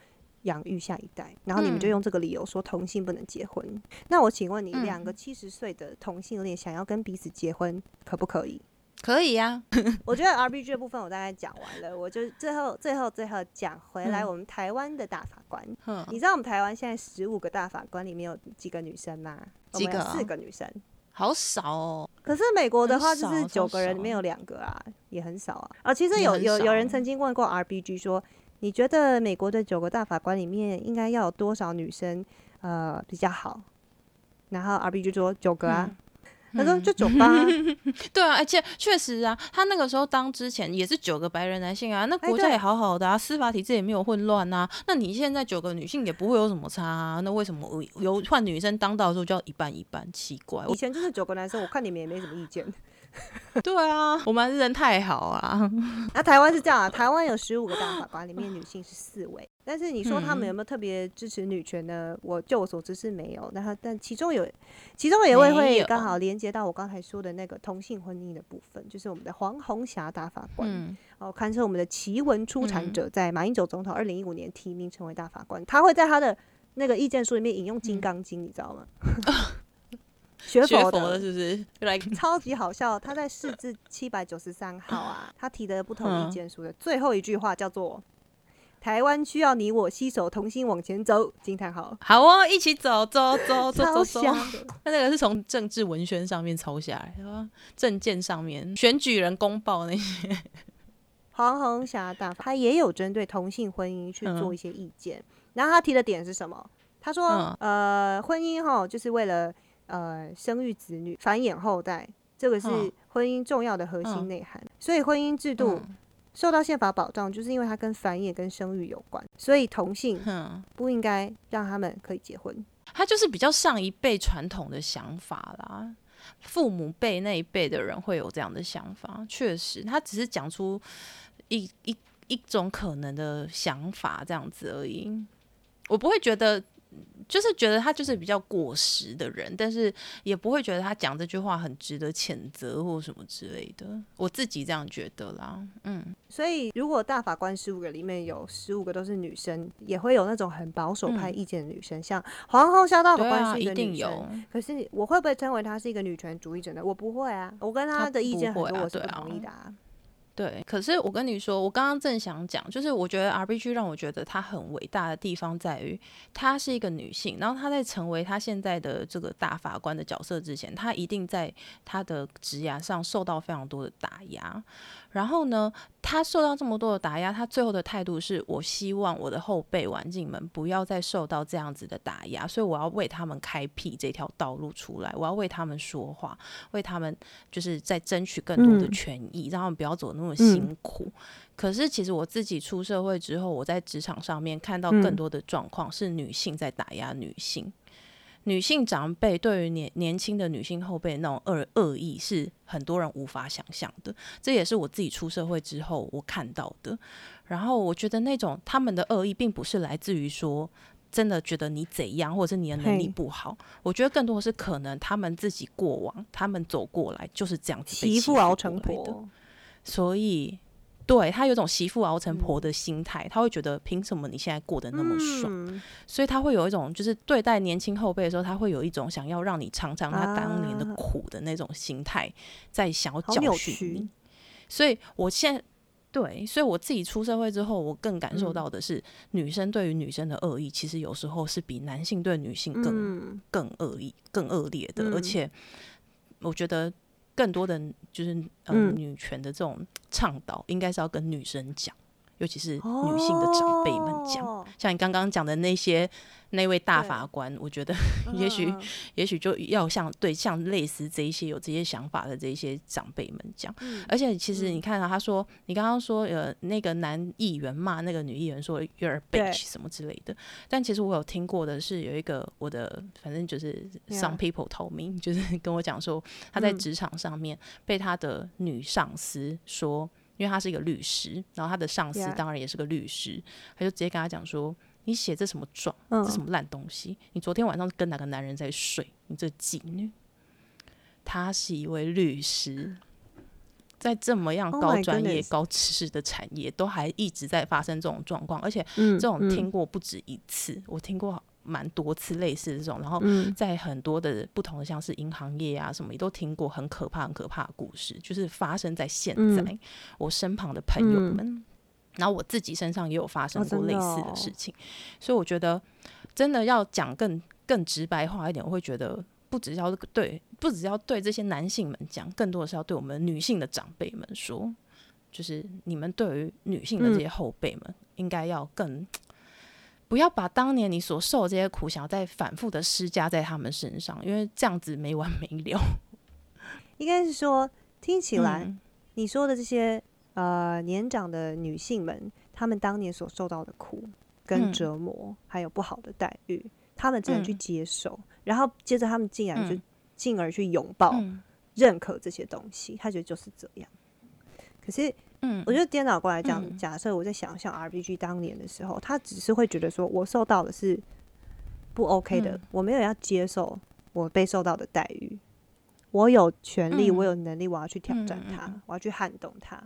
S1: 养育下一代，然后你们就
S2: 嗯
S1: 用这个理由说同性不能结婚。那我请问你，
S2: 嗯
S1: 两个七十岁的同性恋想要跟彼此结婚，可不可以？
S2: 可以呀、
S1: 我觉得 RPG 的部分我大概讲完了，我就最后最后最后讲回来
S2: 嗯
S1: 我们台湾的大法官。
S2: 嗯，
S1: 你知道我们台湾现在十五个大法官里面有几个女生吗？
S2: 几个啊
S1: 四个女生。
S2: 好少哦。
S1: 可是美国的话，就是九个人里面有两个啊，也很少啊。哦，其实有有有人曾经问过 RBG 说，你觉得美国的九个大法官里面应该要有多少女生呃比较好？然后 RBG 说九个啊，他说
S2: 嗯
S1: 就酒吧啊，
S2: 对啊，而且确实啊，他那个时候当之前也是九个白人男性啊，那国家也好好的啊，司法体制也没有混乱啊。那你现在九个女性也不会有什么差啊，那为什么我有换女生当道的时候就要一半一半？奇怪，
S1: 以前就是九个男生，我看你们也没什么意见。
S2: 对啊，我们还是人太好啊。
S1: 那台湾是这样啊，台湾有十五个大法官，里面女性是四位。但是你说他们
S2: 嗯
S1: 有没有特别支持女权呢？我就我所知是没有。然后，但其中有，其中有一位会刚好连接到我刚才说的那个同性婚姻的部分，就是我们的黄红霞大法官。
S2: 嗯
S1: 哦，堪称我们的奇闻出产
S2: 嗯
S1: 者，在马英九总统二零一五年提名成为大法官。他会在他的那个意见书里面引用《金刚经》，你知道吗？学佛
S2: 的是不是？来，
S1: 超级好笑。他在释字七百九十三号啊，他提的不同意
S2: 嗯
S1: 见书的最后一句话叫做“台湾需要你我携手同心往前走”，惊叹号，
S2: 好哦，一起走走走走走走。
S1: 香的。
S2: 他那个是从政治文宣上面抄下来的，证件上面选举人公报那些。
S1: 黄红霞大法，他也有针对同性婚姻去做
S2: 嗯
S1: 一些意见。然后他提的点是什么？他说，
S2: 嗯
S1: 呃，婚姻哈就是为了呃生育子女、繁衍后代，这个是
S2: 嗯
S1: 婚姻重要的核心
S2: 嗯
S1: 内涵。所以婚姻制度
S2: 嗯
S1: 受到宪法保障，就是因为它跟繁衍跟生育有关。所以同性
S2: 哼，
S1: 不应该让他们可以结婚。
S2: 他就是比较上一辈传统的想法啦。父母辈那一辈的人会有这样的想法，确实，他只是讲出一一一种可能的想法这样子而已。我不会觉得，就是觉得他就是比较过时的人，但是也不会觉得他讲这句话很值得谴责或什么之类的。我自己这样觉得啦，嗯，
S1: 所以，如果大法官十五个里面有十五个都是女生，也会有那种很保守派
S2: 嗯
S1: 意见的女生，像皇后萧大法
S2: 对啊，
S1: 官是一
S2: 一定
S1: 个女生。
S2: 有。
S1: 可是我会不会称为她是一个女权主义者呢？我不会啊，我跟她
S2: 她
S1: 的意见很多我是不同意的啊。
S2: 对，可是我跟你说，我刚刚正想讲，就是我觉得 R B G 让我觉得她很伟大的地方在于，她是一个女性，然后她在成为她现在的这个大法官的角色之前，她一定在她的职涯上受到非常多的打压。然后呢，他受到这么多的打压，他最后的态度是我希望我的后辈玩进们不要再受到这样子的打压，所以我要为他们开辟这条道路出来，我要为他们说话，为他们就是在争取更多的
S1: 嗯
S2: 权益，让他们不要走那么辛苦。可是其实我自己出社会之后，我在职场上面看到更
S1: 嗯
S2: 多的状况是女性在打压女性。女性长辈对于年年轻的女性后辈那种恶恶意是很多人无法想象的，这也是我自己出社会之后我看到的。然后我觉得那种他们的恶意，并不是来自于说真的觉得你怎样，或者是你的能力不好。我觉得更多的是可能他们自己过往，他们走过来就是这样子被
S1: 媳
S2: 欺
S1: 负熬成婆，
S2: 所以对他有种媳妇熬成婆
S1: 嗯
S2: 的心态，他会觉得凭什么你现在过得那么爽？
S1: 嗯
S2: 所以他会有一种就是对待年轻后辈的时候，他会有一种想要让你尝尝他当年的
S1: 啊
S2: 苦的那种心态，在想要教训你。所以我现在。对，所以我自己出社会之后，我更感受
S1: 嗯
S2: 到的是，女生对于女生的恶意，其实有时候是比男性对女性更
S1: 嗯
S2: 更恶意、更恶劣的，而
S1: 嗯
S2: 且我觉得更多的就是呃、
S1: 嗯。
S2: 女权的这种倡导，应该是要跟女生讲，尤其是女性的长辈们讲。
S1: 哦。
S2: 像你刚刚讲的那些那位大法官，我觉得也许也许就要像对像类似这一些有这些想法的这一些长辈们讲。
S1: 嗯。
S2: 而且其实
S1: 嗯。
S2: 你看啊，他说你刚刚说呃那个男议员骂那个女议员说 you're a bitch 什么之类的，但其实我有听过的是有一个我的反正就是 some people told me，就是跟我讲说他在
S1: 嗯。
S2: 职场上面被他的女上司说。因为他是一个律师，然后他的上司当然也是个律师他就直接跟他讲说：“你写这什么状？
S1: 嗯
S2: 这什么烂东西？你昨天晚上跟哪个男人在睡？你这妓女！”他是一位律师，在这么样
S1: Oh
S2: 高专业、高知识的产业，都还一直在发生这种状况，而且
S1: 嗯
S2: 这种
S1: 嗯
S2: 听过不止一次，我听过蛮多次类似这种，然后
S1: 嗯。
S2: 在很多的不同的像是银行业啊什么，也都听过很可怕、很可怕的故事，就是发生在现在、
S1: 嗯。
S2: 我身旁的朋友
S1: 嗯。
S2: 们，然后我自己身上也有发生过类似的
S1: 哦
S2: 事情，所以我觉得真的要讲更更直白化一点，我会觉得不只要对，不只要对这些男性们讲，更多的是要对我们女性的长辈们说，就是你们对于女性的这些后辈们，应该要更。不要把当年你所受的这些苦，想要再反复的施加在他们身上，因为这样子没完没了。
S1: 应该是说听起来
S2: 嗯。
S1: 你说的这些呃年长的女性们，她们当年所受到的苦跟
S2: 嗯。
S1: 折磨，还有不好的待遇，她们只能去
S2: 嗯
S1: 接受，然后接着她们竟然就
S2: 嗯。
S1: 进而去拥抱、
S2: 嗯。
S1: 认可这些东西，她觉得就是这样。可是
S2: 嗯
S1: 我觉得颠倒过来讲，
S2: 嗯。
S1: 假设我在想象 RPG 当年的时候，他只是会觉得说我受到的是不 OK 的，
S2: 嗯。
S1: 我没有要接受我被受到的待遇，我有权利，
S2: 嗯。
S1: 我有能力，我要去挑战它，我要去撼动它。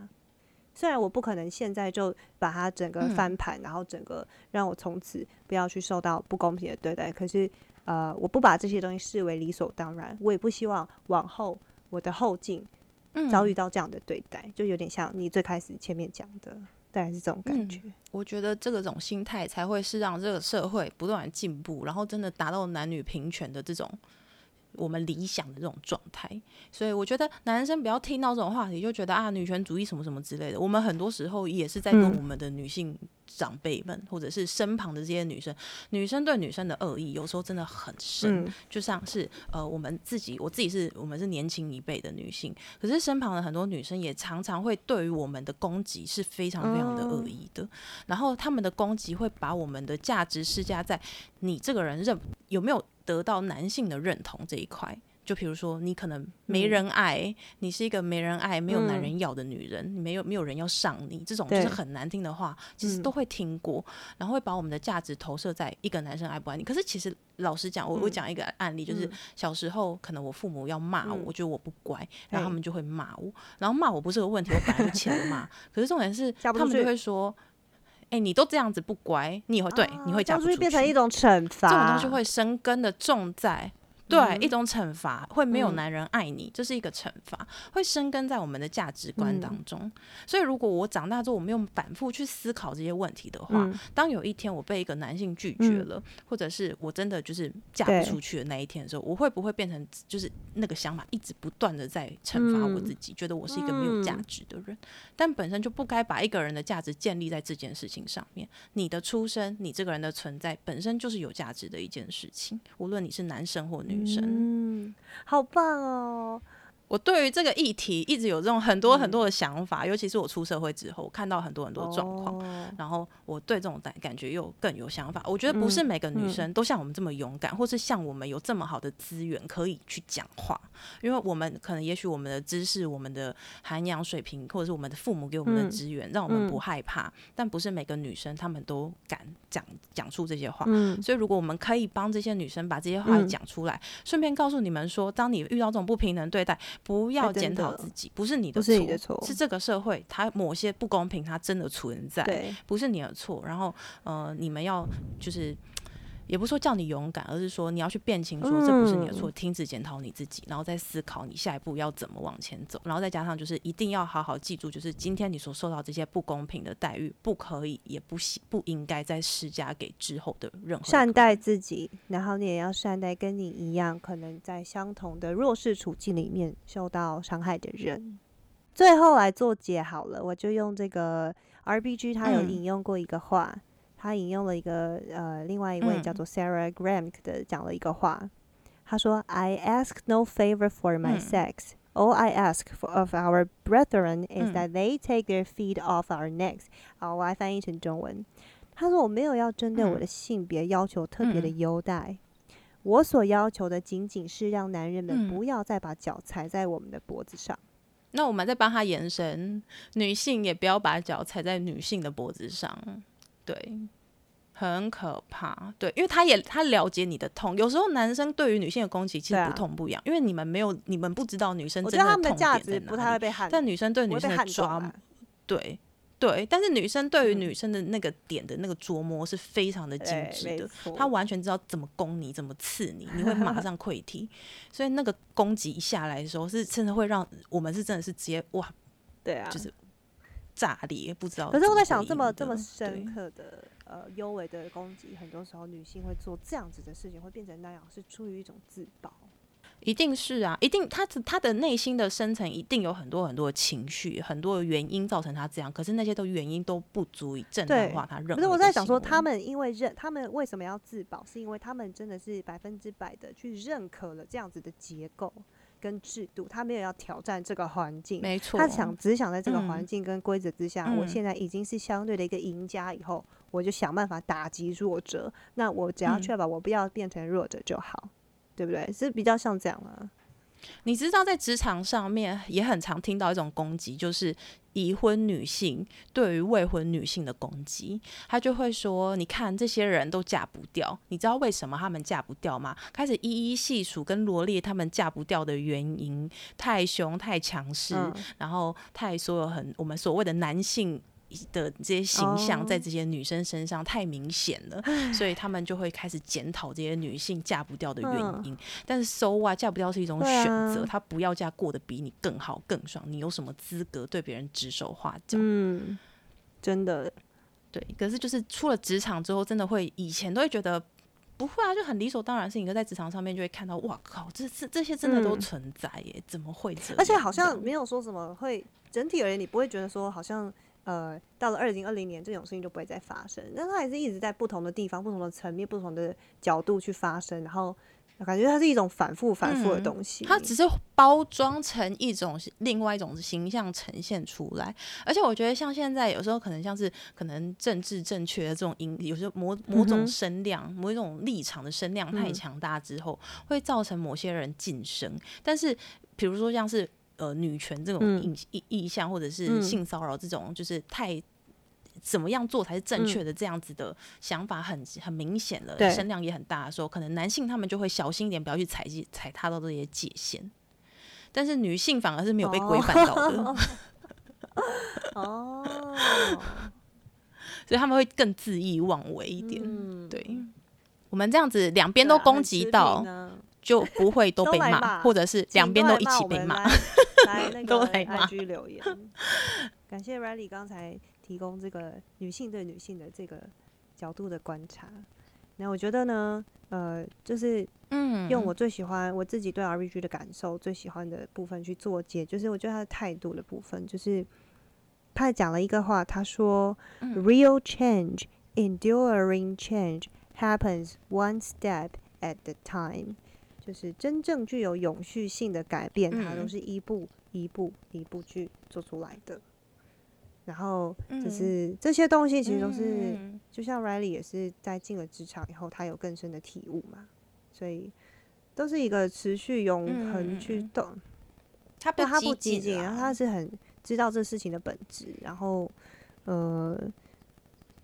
S1: 虽然我不可能现在就把它整个
S2: 嗯。
S1: 翻盘，然后整个让我从此不要去受到不公平的对待，可是呃，我不把这些东西视为理所当然，我也不希望往后我的后进
S2: 嗯
S1: 遭遇到这样的对待，就有点像你最开始前面讲的，大概是这种感
S2: 嗯
S1: 觉。
S2: 我觉得这个种心态才会是让这个社会不断进步，然后真的达到男女平权的这种我们理想的这种状态。所以我觉得男生不要听到这种话题就觉得啊女权主义什么什么之类的。我们很多时候也是在跟
S1: 嗯
S2: 我们的女性长辈们，或者是身旁的这些女生，女生对女生的恶意有时候真的很深。
S1: 嗯
S2: 就像是呃，我们自己，我自己是我们是年轻一辈的女性，可是身旁的很多女生也常常会对于我们的攻击是非常非常的恶意的，然后他们的攻击会把我们的价值施加在你这个人认有没有得到男性的认同这一块。就比如说，你可能没人爱，你是一个没人爱、没有男人要的女人，没有没有人要上你，这种就是很难听的话，其实
S1: 嗯。
S2: 都会听过，然后会把我们的价值投射在一个男生爱不爱你。可是其实老实讲，我我
S1: 嗯。
S2: 讲一个案例，就是
S1: 嗯。
S2: 小时候可能我父母要骂我，
S1: 嗯。
S2: 我觉得我不乖，然后他们就会骂我，然后骂我不是个问题，我本来就 欠骂，可是重点是他们就会说。哎、你都这样子不乖，你以后对、你会嫁
S1: 啊这样是不是
S2: 不出去，
S1: 变成一种惩罚？
S2: 这种东西会生根的重在。对，
S1: 嗯。
S2: 一种惩罚会没有
S1: 嗯。
S2: 男人爱你，这是一个惩罚，会生根在我们的价值观
S1: 嗯。
S2: 当中。所以，如果我长大之后我没有反复去思考这些问题的话，
S1: 嗯。
S2: 当有一天我被一个男性拒绝
S1: 嗯。
S2: 了，或者是我真的就是嫁不出去的那一天的时候，我会不会变成就是那个想法一直不断的在惩罚我
S1: 嗯。
S2: 自己，觉得我是一个没有价
S1: 嗯。
S2: 值的人？但本身就不该把一个人的价值建立在这件事情上面。你的出生，你这个人的存在本身就是有价值的一件事情，无论你是男生或女生。
S1: 嗯，好棒哦！
S2: 我对于这个议题一直有这种很多很
S1: 嗯
S2: 多的想法，尤其是我出社会之后，我看到很多很多状况。
S1: 哦
S2: 然后我对这种感感觉又更有想法。我觉得不是每个女
S1: 嗯
S2: 生都像我们这么勇敢，或是像我们有这么好的资源可以去讲话，因为我们可能也许我们的知识、我们的涵养水平，或者是我们的父母给我们的
S1: 嗯
S2: 资源，让我们不
S1: 嗯
S2: 害怕。但不是每个女生她们都敢讲讲出这些话。
S1: 嗯
S2: 所以，如果我们可以帮这些女生把这些话
S1: 嗯
S2: 讲出来，顺便告诉你们说，当你遇到这种不平等对待，不要检讨自己，不是你的
S1: 不是的错
S2: 是这个社会它某些不公平，它真的存在。不是你的错。然后呃，你们要就是。也不是说叫你勇敢，而是说你要去辨清，说这不是你的错，
S1: 嗯。
S2: 停止检讨你自己，然后再思考你下一步要怎么往前走，然后再加上就是一定要好好记住，就是今天你所受到这些不公平的待遇，不可以也不行不应该再施加给之后的任何
S1: 善待自己，然后你也要善待跟你一样可能在相同的弱势处境里面受到伤害的人。最后来做解好了，我就用这个 RBG，他有
S2: 嗯。
S1: 引用过一个话，他引用了一个呃另外一位
S2: 嗯
S1: 叫做 Sarah Graham 的讲了一个话，他说：“I ask no favor for my
S2: 嗯
S1: sex. All I ask for of our brethren is
S2: 嗯
S1: that they take their feet off our necks。”好，我来翻译成中文。他说：“我没有要针对我
S2: 嗯
S1: 的性别要求特别的
S2: 嗯
S1: 优待，我所要求的仅仅是让男人们
S2: 嗯
S1: 不要再把脚踩在我们的脖子上。
S2: 那我们再帮他延伸，女性也不要把脚踩在女性的脖子上，对，很可怕。对，因为他也他了解你的痛。有时候男生对于女性的攻击其实不痛不痒，因为你们没有，你们不知道女生真的痛点在哪里。
S1: 太会被撼，
S2: 但女生对女生的抓
S1: 啊。
S2: 对对，但是女生对于
S1: 嗯
S2: 女生的那个点的那个琢磨是非常的精致的，她完全知道怎么攻你，怎么刺你，你会马 上溃体。所以那个攻击一下来的时候，是真的会让我们是真的是直接哇
S1: 对啊，
S2: 就是炸裂，不知道。
S1: 可是我在想，这么这么深刻的呃幽微的攻击，很多时候女性会做这样子的事情，会变成那样，是出于一种自保。
S2: 一定是啊，一定他的他的内心的深层一定有很多很多的情绪，很多的原因造成他这样。可是那些都原因都不足以正
S1: 对
S2: 当化他任何。
S1: 可是我在想说，他。们因为认，他们为什么要自保？是因为他们真的是百分之百的去认可了这样子的结构跟制度，他没有要挑战这个环境。
S2: 没错，
S1: 他想只想在这个
S2: 嗯
S1: 环境跟规则之下，我
S2: 嗯
S1: 现在已经是相对的一个赢家，以后我就想办法打击弱者。那我只要
S2: 嗯
S1: 确保我不要变成弱者就好，对不对？是比较像这样啊。
S2: 你知道，在职场上面也很常听到一种攻击，就是已婚女性对于未婚女性的攻击。他就会说：“你看这些人都嫁不掉，你知道为什么他们嫁不掉吗？”开始一一细数跟罗列他们嫁不掉的原因：太凶、太强势，
S1: 嗯
S2: 然后太所有很我们所谓的男性。的这些形象
S1: 哦
S2: 在这些女生身上太明显了，所以他们就会开始检讨这些女性嫁不掉的原
S1: 嗯
S2: 因。但是 so 啊，嫁不掉是一种选
S1: 啊
S2: 择，她不要嫁过得比你更好更爽，你有什么资格对别人指手画脚？
S1: 嗯，真的，
S2: 对，可是就是出了职场之后，真的会以前都会觉得不会啊，就很理所当然的事情，可在职场上面就会看到，哇靠，这这这些真的都
S1: 嗯
S2: 存在耶，怎么会这样？
S1: 而且好像没有说什么会整体而言，你不会觉得说好像呃到了二零二零年这种事情就不会再发生，但它还是一直在不同的地方、不同的层面、不同的角度去发生，然后感觉它是一种反复、反复的
S2: 嗯
S1: 东西。
S2: 它只是包装成一种另外一种形象呈现出来，而且我觉得像现在有时候可能像是可能政治正确的这种音，有时候某某种声量、某一种立场的声量太
S1: 嗯
S2: 强大之后，会造成某些人晋升。但是比如说像是呃女权这种
S1: 嗯
S2: 意意意向，或者是
S1: 嗯
S2: 性骚扰这种，就是太。怎么样做才是正
S1: 嗯
S2: 确的？这样子的想法很很明显了，声量也很大的时候，可能男性他们就会小心一点，不要去踩界踩踏到这些界限。但是女性反而是没有被规范到的，
S1: 哦，
S2: 所以他们会更恣意妄为一点。
S1: 嗯，
S2: 对，我们这样子两边都攻击到，就不会都被骂，
S1: 骂
S2: 或者是两边都一起被骂。
S1: 来那个 IG 留言，感谢 Riley 刚才提供这个女性对女性的这个角度的观察。那我觉得呢，呃，就是
S2: 嗯，
S1: 用我最喜欢我自己对 RPG 的感受最喜欢的部分去做解，就是我觉得他的态度的部分，就是他讲了一个话，他说、
S2: 嗯
S1: Real change, enduring change happens one step at the time。就是真正具有永续性的改变，它都
S2: 嗯。
S1: 是一步一步一步去做出来的。然后就
S2: 嗯。
S1: 是这些东西其实都是，
S2: 嗯
S1: 就像 Riley 也是在进了职场以后，他有更深的体悟嘛，所以都是一个持续永恒去
S2: 嗯。
S1: 动。
S2: 他不
S1: 他不
S2: 激
S1: 激进，然后他是很知道这事情的本质，然后呃，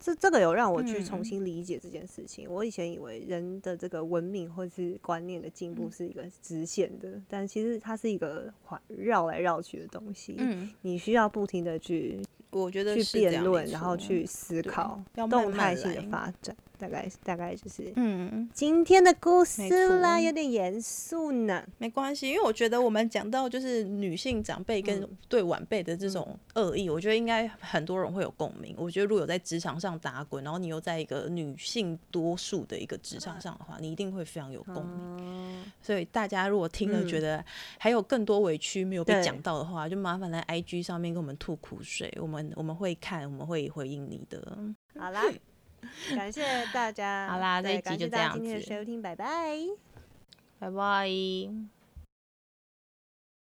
S1: 这这个有让我去重
S2: 嗯
S1: 新理解这件事情。我以前以为人的这个文明或是观念的进步
S2: 嗯
S1: 是一个直线的，但其实它是一个环绕来绕去的东西。
S2: 嗯，
S1: 你需要不停的去
S2: 我觉得
S1: 去辩论，然后去思考动态性的发展。大概大概就是
S2: 嗯，
S1: 今天的故事啦，有点严肃呢。
S2: 没关系，因为我觉得我们讲到就是女性长辈跟
S1: 嗯
S2: 对晚辈的这种恶意，我觉得应该很多人会有共鸣。我觉得如果有在职场上打滚，然后你又在一个女性多数的一个职场上的话，你一定会非常有共鸣。
S1: 哦
S2: 所以大家如果听了
S1: 嗯
S2: 觉得还有更多委屈没有被讲到的话，就麻烦来 IG 上面跟我们吐苦水，我们我们会看，我们会回应你的。
S1: 好啦，感谢大家。
S2: 好啦这一集
S1: 对感谢
S2: 就这样
S1: 大家今天的
S2: 子
S1: 收听，拜拜。
S2: 拜拜。